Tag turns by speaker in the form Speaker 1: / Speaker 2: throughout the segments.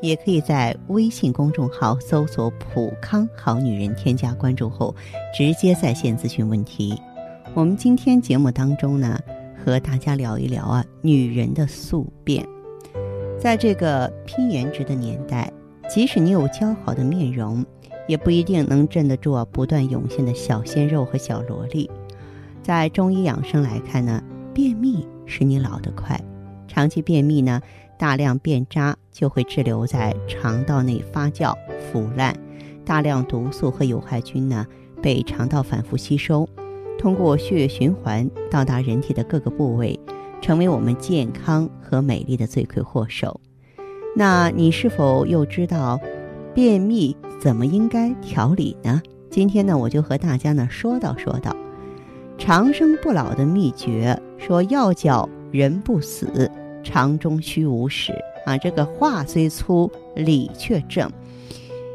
Speaker 1: 也可以在微信公众号搜索“普康好女人”，添加关注后直接在线咨询问题。我们今天节目当中呢，和大家聊一聊啊，女人的宿便。在这个拼颜值的年代，即使你有姣好的面容，也不一定能镇得住啊不断涌现的小鲜肉和小萝莉。在中医养生来看呢，便秘使你老得快，长期便秘呢，大量便渣就会滞留在肠道内发酵腐烂，大量毒素和有害菌呢被肠道反复吸收，通过血液循环到达人体的各个部位，成为我们健康和美丽的罪魁祸首。那你是否又知道便秘怎么应该调理呢？今天呢，我就和大家呢说道说道长生不老的秘诀，说要叫人不死，肠中虚无屎啊。这个话虽粗，理却正。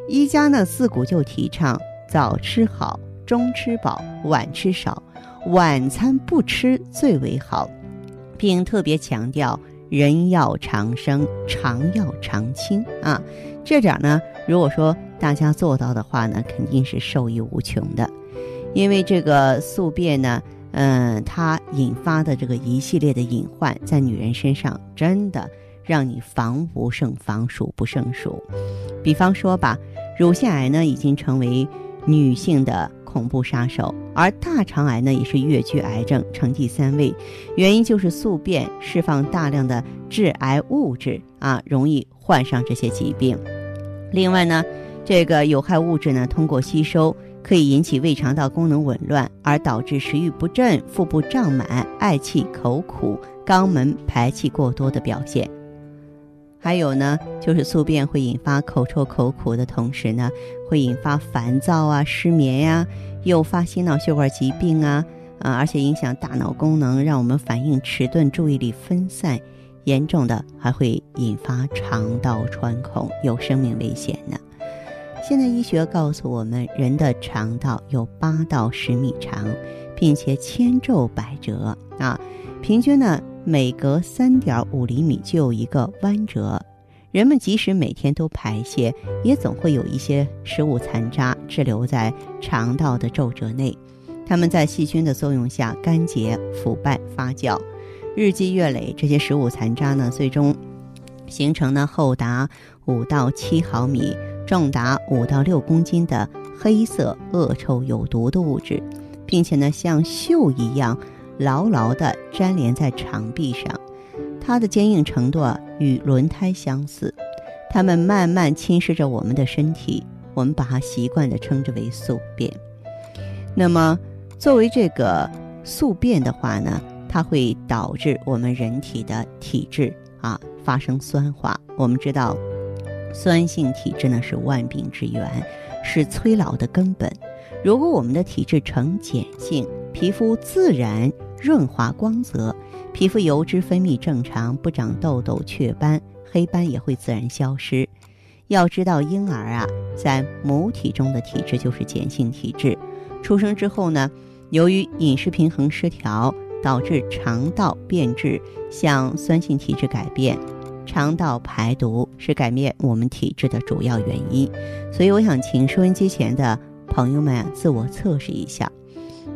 Speaker 1: 医家呢自古就提倡早吃好，中吃饱，晚吃少，晚餐不吃最为好，并特别强调。人要长生，肠要长青啊！这点呢，如果说大家做到的话呢，肯定是受益无穷的。因为这个宿便呢，嗯，它引发的这个一系列的隐患，在女人身上真的让你防不胜防，数不胜数。比方说吧，乳腺癌呢，已经成为女性的。恐怖杀手，而大肠癌呢也是越剧癌症，成第三位，原因就是宿便释放大量的致癌物质啊，容易患上这些疾病。另外呢，这个有害物质呢通过吸收可以引起胃肠道功能紊乱，而导致食欲不振、腹部胀满、嗳气、口苦、肛门排气过多的表现。还有呢，就是宿便会引发口臭、口苦的同时呢，会引发烦躁啊、失眠呀，诱发心脑血管疾病啊，啊，而且影响大脑功能，让我们反应迟钝、注意力分散，严重的还会引发肠道穿孔，有生命危险呢。现代医学告诉我们，人的肠道有八到十米长，并且千皱百折啊，平均呢。每隔三点五厘米就有一个弯折，人们即使每天都排泄，也总会有一些食物残渣滞留在肠道的皱褶内。它们在细菌的作用下干结、腐败、发酵，日积月累，这些食物残渣呢，最终形成呢厚达五到七毫米、重达五到六公斤的黑色、恶臭、有毒的物质，并且呢，像锈一样。牢牢地粘连在肠壁上，它的坚硬程度啊与轮胎相似。它们慢慢侵蚀着我们的身体，我们把它习惯地称之为宿便。那么，作为这个宿便的话呢，它会导致我们人体的体质啊发生酸化。我们知道，酸性体质呢是万病之源，是催老的根本。如果我们的体质呈碱性，皮肤自然。润滑光泽，皮肤油脂分泌正常，不长痘痘、雀斑、黑斑也会自然消失。要知道，婴儿啊，在母体中的体质就是碱性体质。出生之后呢，由于饮食平衡失调，导致肠道变质，向酸性体质改变。肠道排毒是改变我们体质的主要原因。所以，我想请收音机前的朋友们自我测试一下。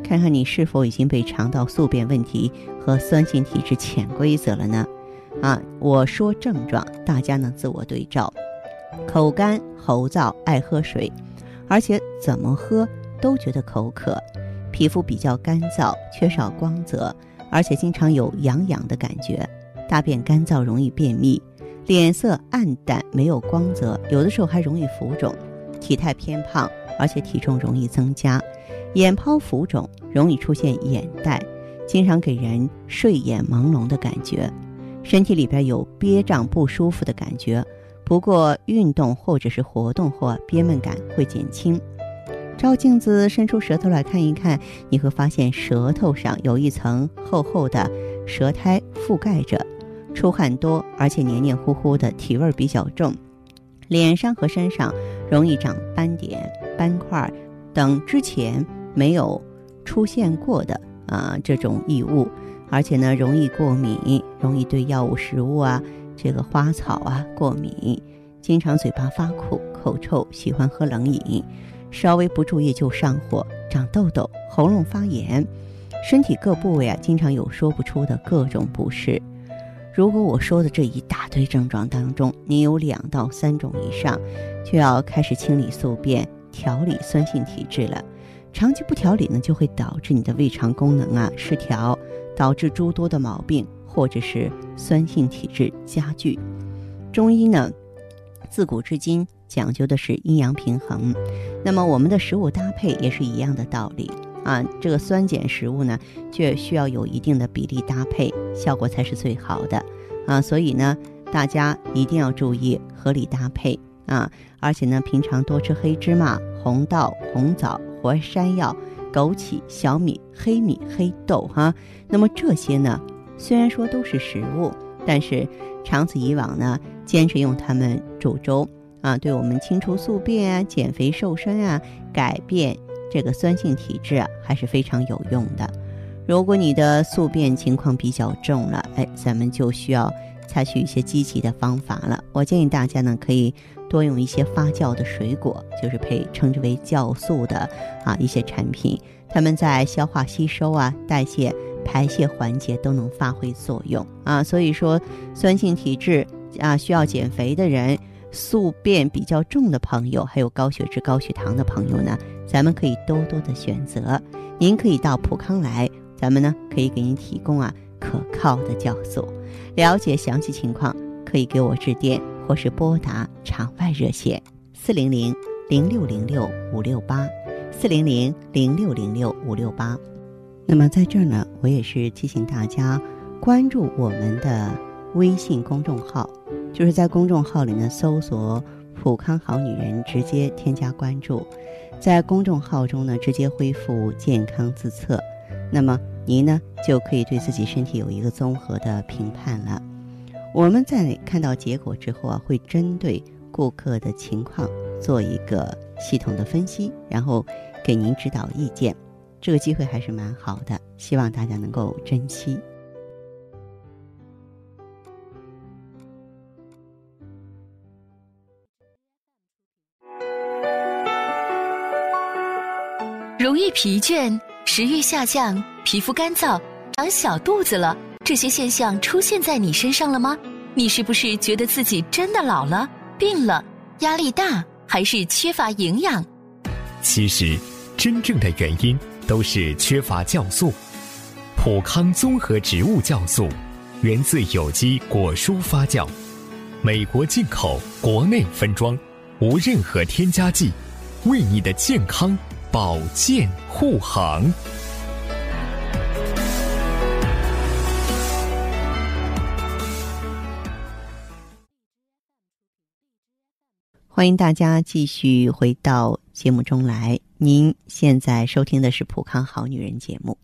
Speaker 1: 看看你是否已经被肠道宿便问题和酸性体质潜规则了呢？啊，我说症状，大家呢自我对照：口干喉燥，爱喝水，而且怎么喝都觉得口渴；皮肤比较干燥，缺少光泽，而且经常有痒痒的感觉；大便干燥，容易便秘；脸色暗淡，没有光泽，有的时候还容易浮肿；体态偏胖，而且体重容易增加。眼泡浮肿，容易出现眼袋，经常给人睡眼朦胧的感觉，身体里边有憋胀不舒服的感觉，不过运动或者是活动后，憋闷感会减轻。照镜子，伸出舌头来看一看，你会发现舌头上有一层厚厚的舌苔覆盖着，出汗多，而且黏黏糊糊的，体味比较重。脸上和身上容易长斑点、斑块等之前没有出现过的啊这种异物，而且呢容易过敏，容易对药物、食物啊、这个花草啊过敏，经常嘴巴发苦、口臭，喜欢喝冷饮，稍微不注意就上火、长痘痘、喉咙发炎，身体各部位啊经常有说不出的各种不适。如果我说的这一大堆症状当中，你有两到三种以上，就要开始清理宿便、调理酸性体质了。长期不调理呢，就会导致你的胃肠功能啊失调，导致诸多的毛病，或者是酸性体质加剧。中医呢，自古至今讲究的是阴阳平衡，那么我们的食物搭配也是一样的道理。啊，这个酸碱食物呢，却需要有一定的比例搭配，效果才是最好的。啊，所以呢，大家一定要注意合理搭配啊！而且呢，平常多吃黑芝麻、红豆、红枣、活山药、枸杞、小米、黑米、黑豆哈。那么这些呢，虽然说都是食物，但是长此以往呢，坚持用它们煮粥啊，对我们清除宿便啊、减肥瘦身啊、改变。这个酸性体质啊，还是非常有用的。如果你的宿便情况比较重了，哎，咱们就需要采取一些积极的方法了。我建议大家呢，可以多用一些发酵的水果，就是配称之为酵素的啊一些产品，它们在消化吸收啊、代谢、排泄环节都能发挥作用啊。所以说，酸性体质啊，需要减肥的人。宿便比较重的朋友，还有高血脂、高血糖的朋友呢，咱们可以多多的选择。您可以到普康来，咱们呢可以给您提供啊可靠的酵素。了解详细情况，可以给我致电或是拨打场外热线四零零零六零六五六八四零零零六零六五六八。那么在这儿呢，我也是提醒大家关注我们的微信公众号。就是在公众号里呢，搜索“普康好女人”，直接添加关注，在公众号中呢，直接恢复健康自测，那么您呢就可以对自己身体有一个综合的评判了。我们在看到结果之后啊，会针对顾客的情况做一个系统的分析，然后给您指导意见。这个机会还是蛮好的，希望大家能够珍惜。
Speaker 2: 容易疲倦、食欲下降、皮肤干燥、长小肚子了，这些现象出现在你身上了吗？你是不是觉得自己真的老了、病了、压力大，还是缺乏营养？
Speaker 3: 其实，真正的原因都是缺乏酵素。普康综合植物酵素，源自有机果蔬发酵，美国进口，国内分装，无任何添加剂，为你的健康。保健护航，
Speaker 1: 欢迎大家继续回到节目中来。您现在收听的是《普康好女人》节目，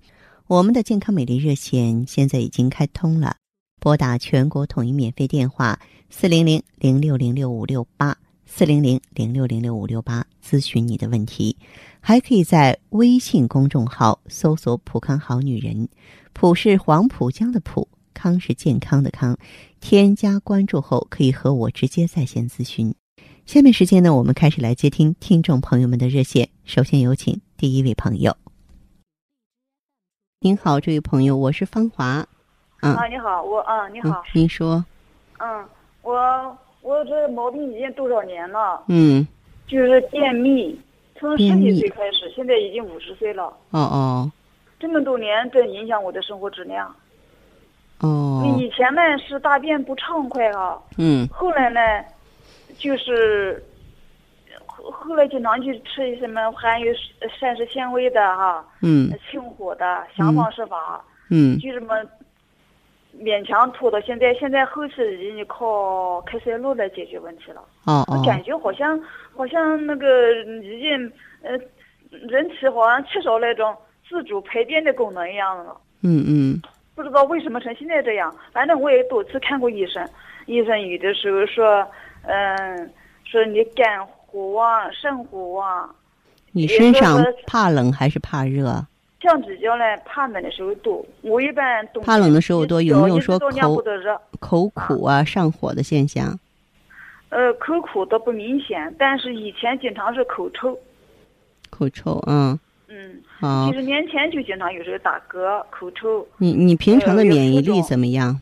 Speaker 1: 我们的健康美丽热线现在已经开通了，拨打全国统一免费电话四零零零六零六五六八。四零零零六零六五六八咨询你的问题，还可以在微信公众号搜索“浦康好女人”，浦是黄浦江的浦，康是健康的康。添加关注后，可以和我直接在线咨询。下面时间呢，我们开始来接听听众朋友们的热线。首先有请第一位朋友。您好，这位朋友，我是芳华。
Speaker 4: 啊，你好，我啊，你好，
Speaker 1: 您说。
Speaker 4: 嗯，我。我这毛病已经多少年了？
Speaker 1: 嗯，
Speaker 4: 就是便秘，从十几岁开始，现在已经五十岁了。
Speaker 1: 哦哦，
Speaker 4: 这么多年在影响我的生活质量。
Speaker 1: 哦，
Speaker 4: 以前呢是大便不畅快啊。
Speaker 1: 嗯。
Speaker 4: 后来呢，就是后后来经常去吃一什么含有膳食纤维的哈。
Speaker 1: 嗯。
Speaker 4: 清火的，想方设法。
Speaker 1: 嗯。
Speaker 4: 就这么。勉强拖到现在，现在后期已经靠开塞露来解决问题了。
Speaker 1: 哦哦。
Speaker 4: 我感觉好像好像那个已经呃人体好像缺少那种自主排便的功能一样的。
Speaker 1: 嗯嗯
Speaker 4: 不知道为什么成现在这样。反正我也多次看过医生，医生有的时候说，嗯，说你肝火旺、肾火旺，
Speaker 1: 你身上怕冷还是怕热？
Speaker 4: 像比较呢怕冷的时候多。我一般冬
Speaker 1: 怕冷的时候多有没有说口苦啊、上火的现象？
Speaker 4: 呃，口苦倒不明显，但是以前经常是口臭。
Speaker 1: 口臭，嗯，
Speaker 4: 嗯，
Speaker 1: 好
Speaker 4: 其。实年前就经常有时候打嗝、口臭，
Speaker 1: 你你平常的免疫力怎么样？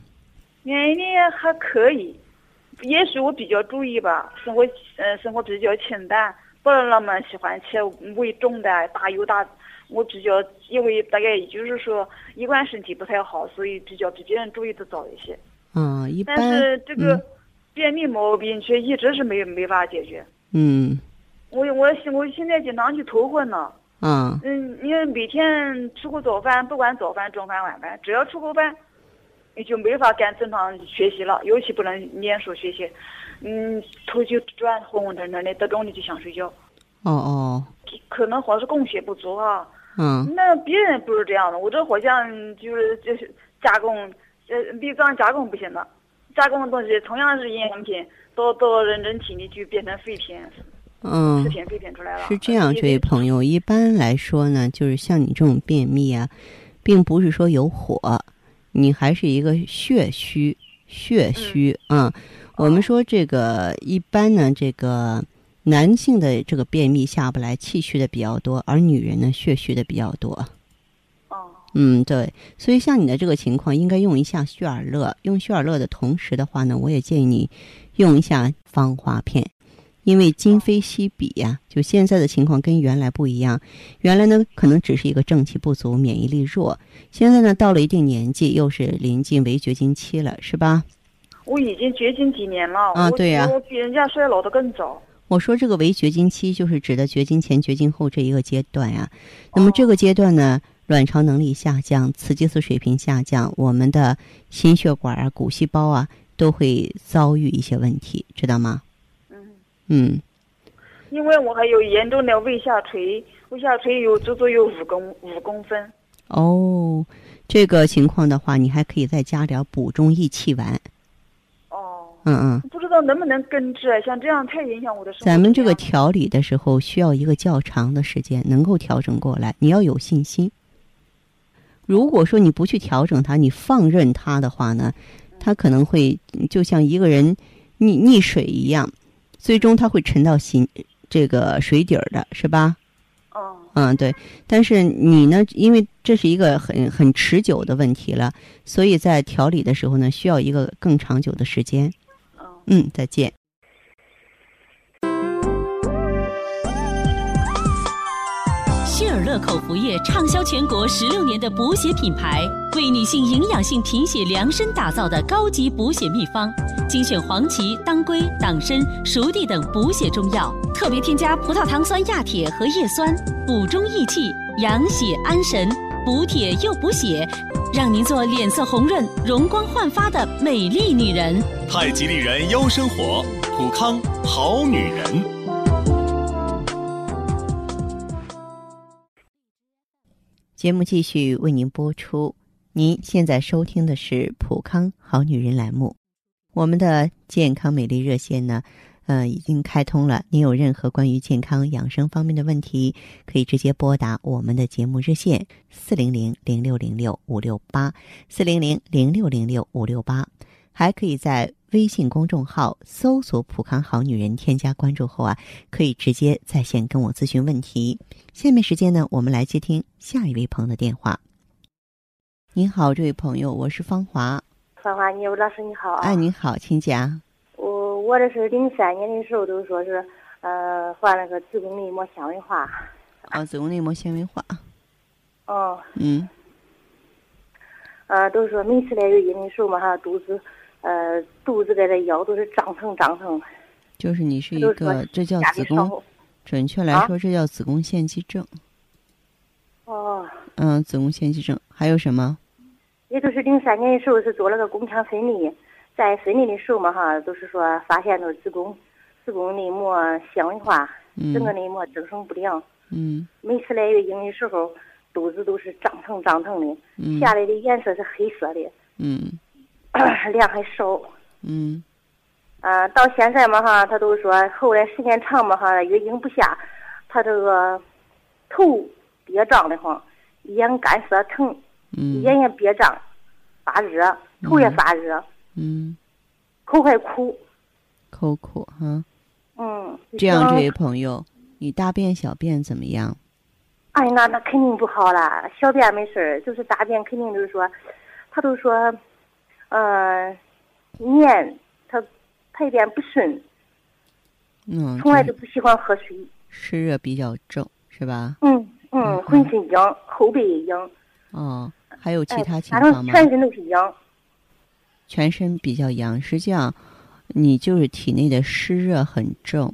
Speaker 4: 免疫力还可以，也许我比较注意吧，生活呃生活比较清淡，不能那么喜欢吃味重的大油大。我比较因为大概也就是说，一贯身体不太好，所以比较比别人注意的早一些。
Speaker 1: 嗯，一般
Speaker 4: 但是这个
Speaker 1: 嗯
Speaker 4: 便秘毛病却一直是没没法解决。
Speaker 1: 嗯
Speaker 4: 我我我现在经常就头昏呢。
Speaker 1: 啊
Speaker 4: 嗯，因为每天吃过早饭，不管早饭、中饭、晚饭，只要吃过饭，你就没法干正常学习了，尤其不能念书学习，嗯，头就转昏昏沉沉的，到中午就想睡觉，
Speaker 1: 哦哦
Speaker 4: 可能好像是供血不足啊。
Speaker 1: 嗯。
Speaker 4: 那别人不是这样的，我这好像就是就是加工，呃，比咱加工不行了，加工的东西同样是营养品，到到人人体里就变成废品，
Speaker 1: 嗯。
Speaker 4: 食，品废品出来了。
Speaker 1: 是这样，这位朋友，一般来说呢，就是像你这种便秘啊，并不是说有火，你还是一个血虚，血虚啊、我们说这个一般呢，这个男性的这个便秘下不来，气虚的比较多，而女人呢血虚的比较多。
Speaker 4: 哦，
Speaker 1: 嗯，对，所以像你的这个情况，应该用一下血尔乐。用血尔乐的同时的话呢，我也建议你用一下芳华片，因为今非昔比呀、就现在的情况跟原来不一样。原来呢，可能只是一个正气不足、免疫力弱，现在呢，到了一定年纪，又是临近围绝经期了，是吧？
Speaker 4: 我已经绝经几年了，
Speaker 1: 啊对呀
Speaker 4: 我比人家衰老的更早。
Speaker 1: 我说这个围绝经期，就是指的绝经前、绝经后这一个阶段呀。那么这个阶段呢，卵巢能力下降，雌激素水平下降，我们的心血管啊、骨细胞啊都会遭遇一些问题，知道吗？
Speaker 4: 嗯，
Speaker 1: 嗯，
Speaker 4: 因为我还有严重的胃下垂，胃下垂有足足有五公五公分。
Speaker 1: 哦，这个情况的话，你还可以再加点补中益气丸。
Speaker 4: 哦，
Speaker 1: 嗯嗯，
Speaker 4: 不知道能不能根治，像这样太影响我的生活。
Speaker 1: 咱们这个调理的时候需要一个较长的时间，能够调整过来，你要有信心。如果说你不去调整它，你放任它的话呢，它可能会就像一个人溺溺水一样，最终它会沉到心这个水底儿的，是吧？
Speaker 4: 哦，
Speaker 1: 嗯，对。但是你呢，因为这是一个很很持久的问题了，所以在调理的时候呢，需要一个更长久的时间。嗯，再见。
Speaker 5: 希尔乐口服液畅销全国十六年的补血品牌，为女性营养性贫血量身打造的高级补血秘方，精选黄芪、当归、党参、熟地等补血中药，特别添加葡萄糖酸亚铁和叶酸，补中益气、养血安神，补铁又补血，让您做脸色红润、容光焕发的美丽女人。
Speaker 6: 太极丽人优生活，普康好女人。
Speaker 1: 节目继续为您播出。您现在收听的是《普康好女人》栏目，我们的健康美丽热线呢，呃，已经开通了。您有任何关于健康养生方面的问题，可以直接拨打我们的节目热线四零零零六零六五六八四零零零六零六五六八，还可以在微信公众号搜索“普康好女人”，添加关注后啊，可以直接在线跟我咨询问题。下面时间呢，我们来接听下一位朋友的电话。您好，这位朋友，我是芳华。
Speaker 7: 芳华，你老师你好啊！
Speaker 1: 哎，您好，请讲。
Speaker 7: 我我这是零三年的时候都说是，呃，患了个子宫内膜纤维化。
Speaker 1: 啊，子宫内膜纤维化。
Speaker 7: 哦，
Speaker 1: 嗯
Speaker 7: 呃，都说每次来月经的时候嘛哈，肚子，呃，肚子跟这腰都是胀疼胀疼。
Speaker 1: 就是你是一个，这叫子宫，准确来
Speaker 7: 啊
Speaker 1: 说，这叫子宫腺肌症。
Speaker 7: 哦，
Speaker 1: 嗯，子宫腺肌症还有什么？
Speaker 7: 也就是零三年的时候是做了个宫腔分离，在分离的时候嘛哈，都是说发现了子宫子宫内膜纤维化，
Speaker 1: 嗯
Speaker 7: 整个内膜增生不良。
Speaker 1: 嗯
Speaker 7: 每次来月经的时候，肚子都是胀疼胀疼的，
Speaker 1: 嗯
Speaker 7: 下来的颜色是黑色的，
Speaker 1: 嗯
Speaker 7: 量还少。
Speaker 1: 嗯
Speaker 7: 啊，到现在嘛哈，他都说后来时间长嘛哈，月经不下，他这个头憋胀的慌，眼干涩疼，
Speaker 1: 嗯
Speaker 7: 眼也憋胀，发热，头也发热，
Speaker 1: 嗯，
Speaker 7: 口还苦。
Speaker 1: 口苦哈。
Speaker 7: 嗯，
Speaker 1: 这样，这位朋友，你大便小便怎么样？
Speaker 7: 哎，那那肯定不好啦。小便没事儿，就是大便肯定就是说，他都说，呃，黏，他排便不顺，
Speaker 1: 嗯，
Speaker 7: 从来都不喜欢喝水。
Speaker 1: 湿热比较重是吧？
Speaker 7: 嗯
Speaker 1: 嗯
Speaker 7: 嗯，浑身痒，后背也痒，
Speaker 1: 哦，还有其
Speaker 7: 哎
Speaker 1: 他情
Speaker 7: 反正
Speaker 1: 况吗？
Speaker 7: 全身都是痒。
Speaker 1: 全身比较阳，实际上你就是体内的湿热很重。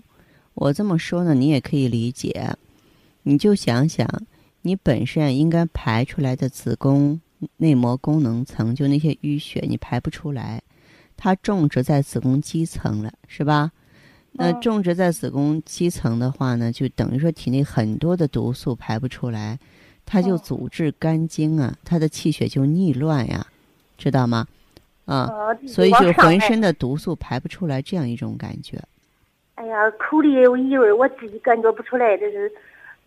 Speaker 1: 我这么说呢，你也可以理解。你就想想，你本身应该排出来的子宫内膜功能层，就那些淤血，你排不出来，它种植在子宫肌层了，是吧？那
Speaker 7: 嗯
Speaker 1: 种植在子宫肌层的话呢，就等于说体内很多的毒素排不出来，它就
Speaker 7: 嗯
Speaker 1: 阻滞肝经啊，它的气血就逆乱呀，知道吗？啊，
Speaker 7: 呃，
Speaker 1: 所以就浑身的毒素排不出来，这样一种感觉。
Speaker 7: 哎呀，口里也有异味，我自己感觉不出来，这是，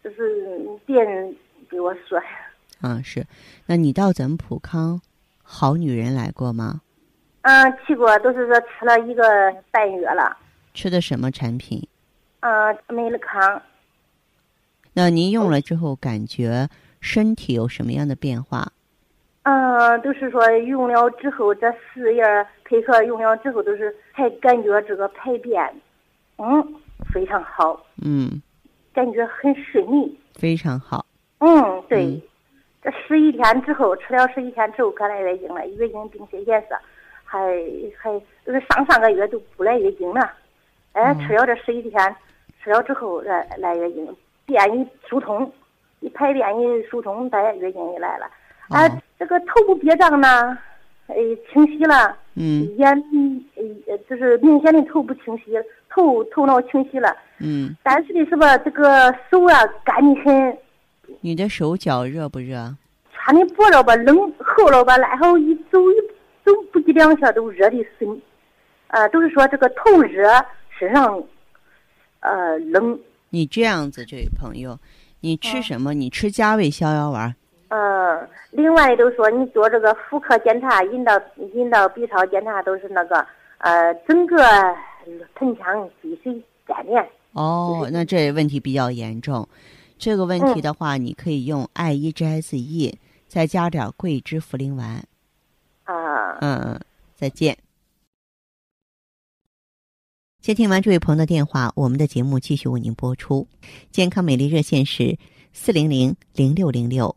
Speaker 7: 这是别人给我说的。
Speaker 1: 啊，是。那你到咱们普康好女人来过吗？
Speaker 7: 嗯，去过，都是说吃了一个半月了。
Speaker 1: 吃的什么产品？
Speaker 7: 嗯，美乐康。
Speaker 1: 那您用了之后，感觉身体有什么样的变化？
Speaker 7: 嗯，都是说用了之后，这四样配合用了之后，都是才感觉这个排便，嗯，非常好，
Speaker 1: 嗯，
Speaker 7: 感觉很顺利。
Speaker 1: 非常好。
Speaker 7: 嗯，对，
Speaker 1: 嗯
Speaker 7: 这十一天之后吃了十一天之后，可来月经了，月经并且颜色还还就是上上个月都不来月经了，哎，
Speaker 1: 嗯
Speaker 7: 吃了这十一天，吃了之后来来月经，便一疏通，一排便一疏通，带月经也来了。啊
Speaker 1: 哦，
Speaker 7: 这个头部憋胀呢，哎，清晰了，
Speaker 1: 嗯
Speaker 7: 眼呃就是明显的头部清晰，头头脑清晰了。
Speaker 1: 嗯，
Speaker 7: 但是的是吧，这个手啊干的很，
Speaker 1: 你的手脚热不热？
Speaker 7: 穿的薄了吧，冷厚了吧，然后一走一走不及两下都热的身，呃，都是说这个头热，身上呃冷，
Speaker 1: 你这样子，这位朋友，你吃
Speaker 7: 嗯
Speaker 1: 什么？你吃加味逍遥丸。
Speaker 7: 呃，另外都说你做这个妇科检查、阴道阴道 B 超检查都是那个呃整个盆腔积水粘连。
Speaker 1: 哦，那这问题比较严重。这个问题
Speaker 7: 嗯
Speaker 1: 的话，你可以用 I E G S E 再加点桂枝茯苓丸。
Speaker 7: 啊、
Speaker 1: 嗯，再见。接听完这位朋友的电话，我们的节目继续为您播出。健康美丽热线是四零零零六零六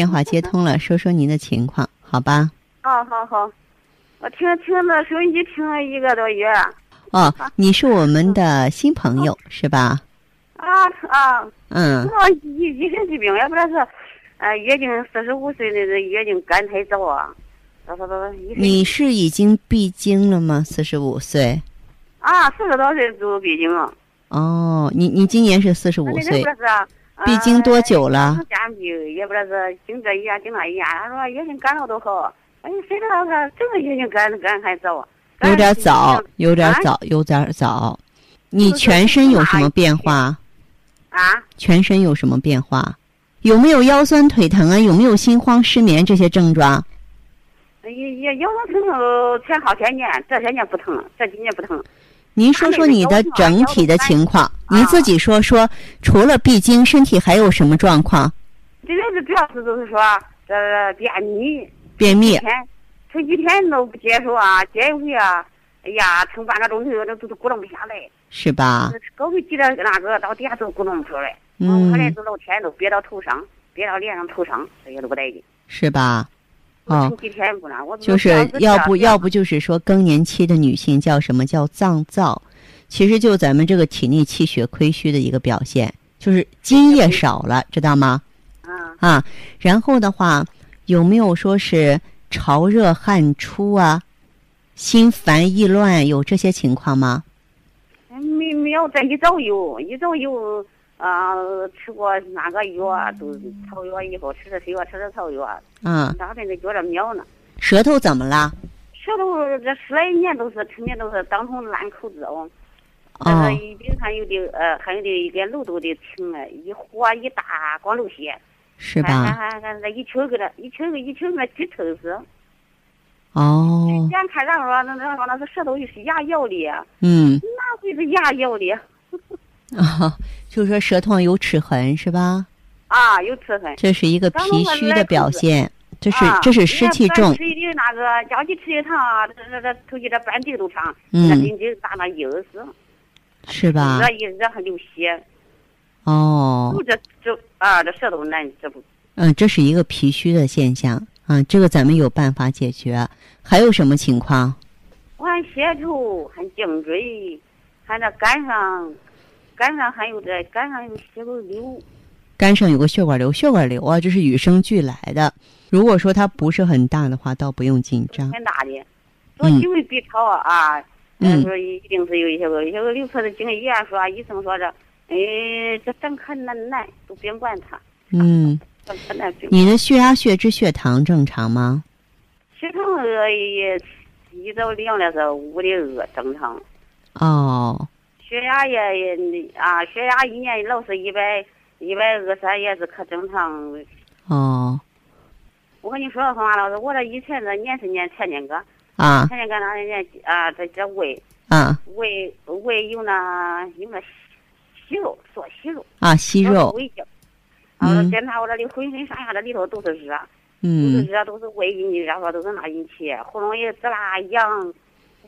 Speaker 1: 电话接通了，说说您的情况，好吧？
Speaker 8: 啊，好好，我听听那收音机听了一个多月。
Speaker 1: 哦，你是我们的新朋友是吧？
Speaker 8: 啊啊，
Speaker 1: 嗯，
Speaker 8: 我一一身疾病，也不知道是，呃，月经四十五岁的这月经干太早啊，咋咋咋，
Speaker 1: 你是已经闭经了吗？四十五岁。
Speaker 8: 啊，四十多岁就闭经了。
Speaker 1: 哦，你你今年是四十五岁
Speaker 8: 那个，不知道是
Speaker 1: 闭经多久了？
Speaker 8: 家病也不知道是经这医院经那医院，他说月经干了多好，哎，谁知道他这个月经干干还早，
Speaker 1: 有点早，有点
Speaker 8: 啊
Speaker 1: 早，有点早。你全身有什么变化？
Speaker 8: 啊，
Speaker 1: 全身有什么变化？有没有腰酸腿疼啊？有没有心慌、失眠这些症状？
Speaker 8: 也也腰酸疼疼前好些年，这些年不疼，这几年不疼。
Speaker 1: 您说说你的整体的情况，
Speaker 8: 啊
Speaker 1: 您自己说说，除了闭经，身体还有什么状况？
Speaker 8: 这个是主要是就是说呃便秘，
Speaker 1: 便秘
Speaker 8: 一，天吃几天都不接受啊，接一回啊，哎呀，撑半个钟头那都都咕弄不下来，
Speaker 1: 是吧？
Speaker 8: 高位挤的那个到底下都咕弄不出来，
Speaker 1: 嗯
Speaker 8: 后来都老天都憋到头上，憋到脸上头上，这些都不带劲。
Speaker 1: 是吧？哦
Speaker 8: 撑，几天不呢，我
Speaker 1: 就是要不要不就是说更年期的女性叫什么叫脏燥，其实就咱们这个体内气血亏虚的一个表现，就是津液少了，知道吗？
Speaker 8: 啊，
Speaker 1: 啊，然后的话，有没有说是潮热汗出啊，心烦意乱，有这些情况吗？
Speaker 8: 没没有这一早有，一早有啊，吃过哪个药，都草药以后吃着西药，吃着草药，
Speaker 1: 嗯，
Speaker 8: 哪天就觉着妙呢。
Speaker 1: 舌头怎么了？
Speaker 8: 舌头这十来年都是成天都是当成烂口子哦，这
Speaker 1: 哦
Speaker 8: 个一定还有的呃还有的一点漏都得停了，一火一大光流血，
Speaker 1: 是吧？
Speaker 8: 还还还这一球给他一球一球给挤透死。
Speaker 1: 哦，
Speaker 8: 眼看人说那那说那是舌头是牙咬的，
Speaker 1: 嗯，
Speaker 8: 哪会是牙咬的
Speaker 1: 啊，就是说舌头上有齿痕是吧？
Speaker 8: 啊？有齿痕。
Speaker 1: 这是一个脾虚的表现，这是
Speaker 8: 啊
Speaker 1: 这是湿气重，
Speaker 8: 吃的那个吃的糖啊，这这这头半地都长，
Speaker 1: 嗯
Speaker 8: 那那
Speaker 1: 是吧
Speaker 8: 热？一热还流血，
Speaker 1: 哦
Speaker 8: 就，这这啊这舌头难这不
Speaker 1: 嗯，这是一个脾虚的现象啊，这个咱们有办法解决。还有什么情况？
Speaker 8: 我还血稠，还颈椎，还那肝上，肝上还有这肝上有血管瘤，
Speaker 1: 肝上有个血管瘤，血管瘤啊，这是与生俱来的。如果说它不是很大的话，倒不用紧张。
Speaker 8: 很大的，做因为 B 超啊，
Speaker 1: 嗯
Speaker 8: 说一定是有一些个有些个流出的经验，说医生说这，哎，这正看难难，都别管它，
Speaker 1: 嗯，
Speaker 8: 整可难病。
Speaker 1: 你的血压、血脂、血糖正常吗？
Speaker 8: 血糖呃也一早量的是五点二正常，
Speaker 1: 哦，
Speaker 8: 血压也也啊，血压一年老是一百一百二三也是可正常。
Speaker 1: 哦，
Speaker 8: 我跟你说实话，老师，我这以前这年是年前年个，
Speaker 1: 啊。
Speaker 8: 前年个那年啊，这这胃。
Speaker 1: 啊。
Speaker 8: 胃胃有那有那息肉，做息肉，
Speaker 1: 啊，息肉，
Speaker 8: 胃镜。啊，
Speaker 1: 嗯。
Speaker 8: 检查我这里浑身上下这里头都是热，嗯。都是
Speaker 1: 嗯
Speaker 8: 热，都是胃引起热，说都是那引起，喉咙也滋啦痒，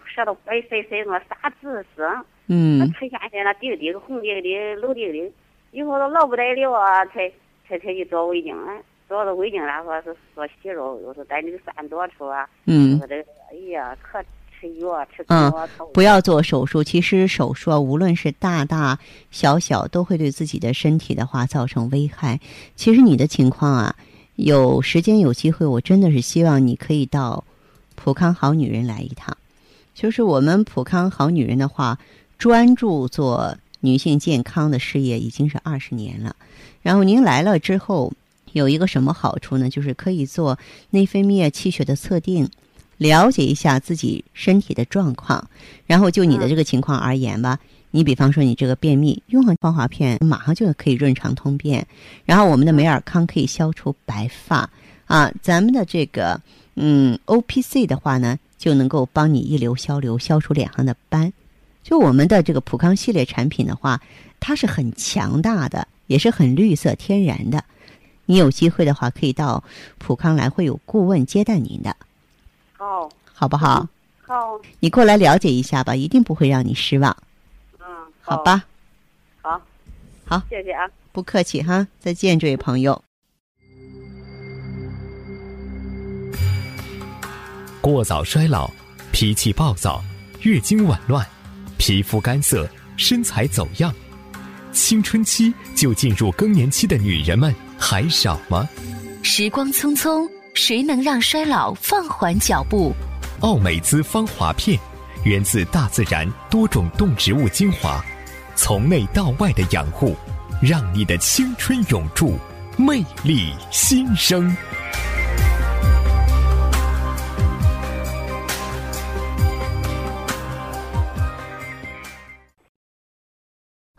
Speaker 8: 舌头白塞塞那啥紫丝，那
Speaker 1: 嗯
Speaker 8: 吃下去那滴滴红滴滴漏滴滴，以后都老不得了啊，才才才去做胃镜哎，做了胃镜他说是说息肉，又是在那个散多处啊，
Speaker 1: 嗯
Speaker 8: 说，这哎呀可吃药吃
Speaker 1: 嗯不要做手术。其实手术啊，无论是大大小小，都会对自己的身体的话造成危害。其实你的情况啊，有时间有机会，我真的是希望你可以到普康好女人来一趟。就是我们普康好女人的话，专注做女性健康的事业已经是二十年了。然后您来了之后，有一个什么好处呢？就是可以做内分泌、气血的测定，了解一下自己身体的状况。然后就你的这个情况而言吧，你比方说你这个便秘，用上芳华片马上就可以润肠通便。然后我们的美尔康可以消除白发啊，咱们的这个嗯 O P C 的话呢，就能够帮你一流消流，消除脸上的斑。就我们的这个普康系列产品的话，它是很强大的，也是很绿色天然的。你有机会的话，可以到普康来，会有顾问接待您的，
Speaker 8: 哦
Speaker 1: 好不好？
Speaker 8: 好
Speaker 1: 你过来了解一下吧，一定不会让你失望，
Speaker 8: 嗯
Speaker 1: 好吧？
Speaker 8: 好
Speaker 1: 好，
Speaker 8: 谢谢啊。
Speaker 1: 不客气哈，再见，这位朋友。
Speaker 3: 过早衰老、脾气暴躁、月经紊乱、皮肤干涩、身材走样，青春期就进入更年期的女人们还少吗？
Speaker 2: 时光匆匆，谁能让衰老放缓脚步？
Speaker 3: 奥美姿芳华片，源自大自然多种动植物精华，从内到外的养护，让你的青春永驻，魅力新生。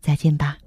Speaker 1: 再见吧。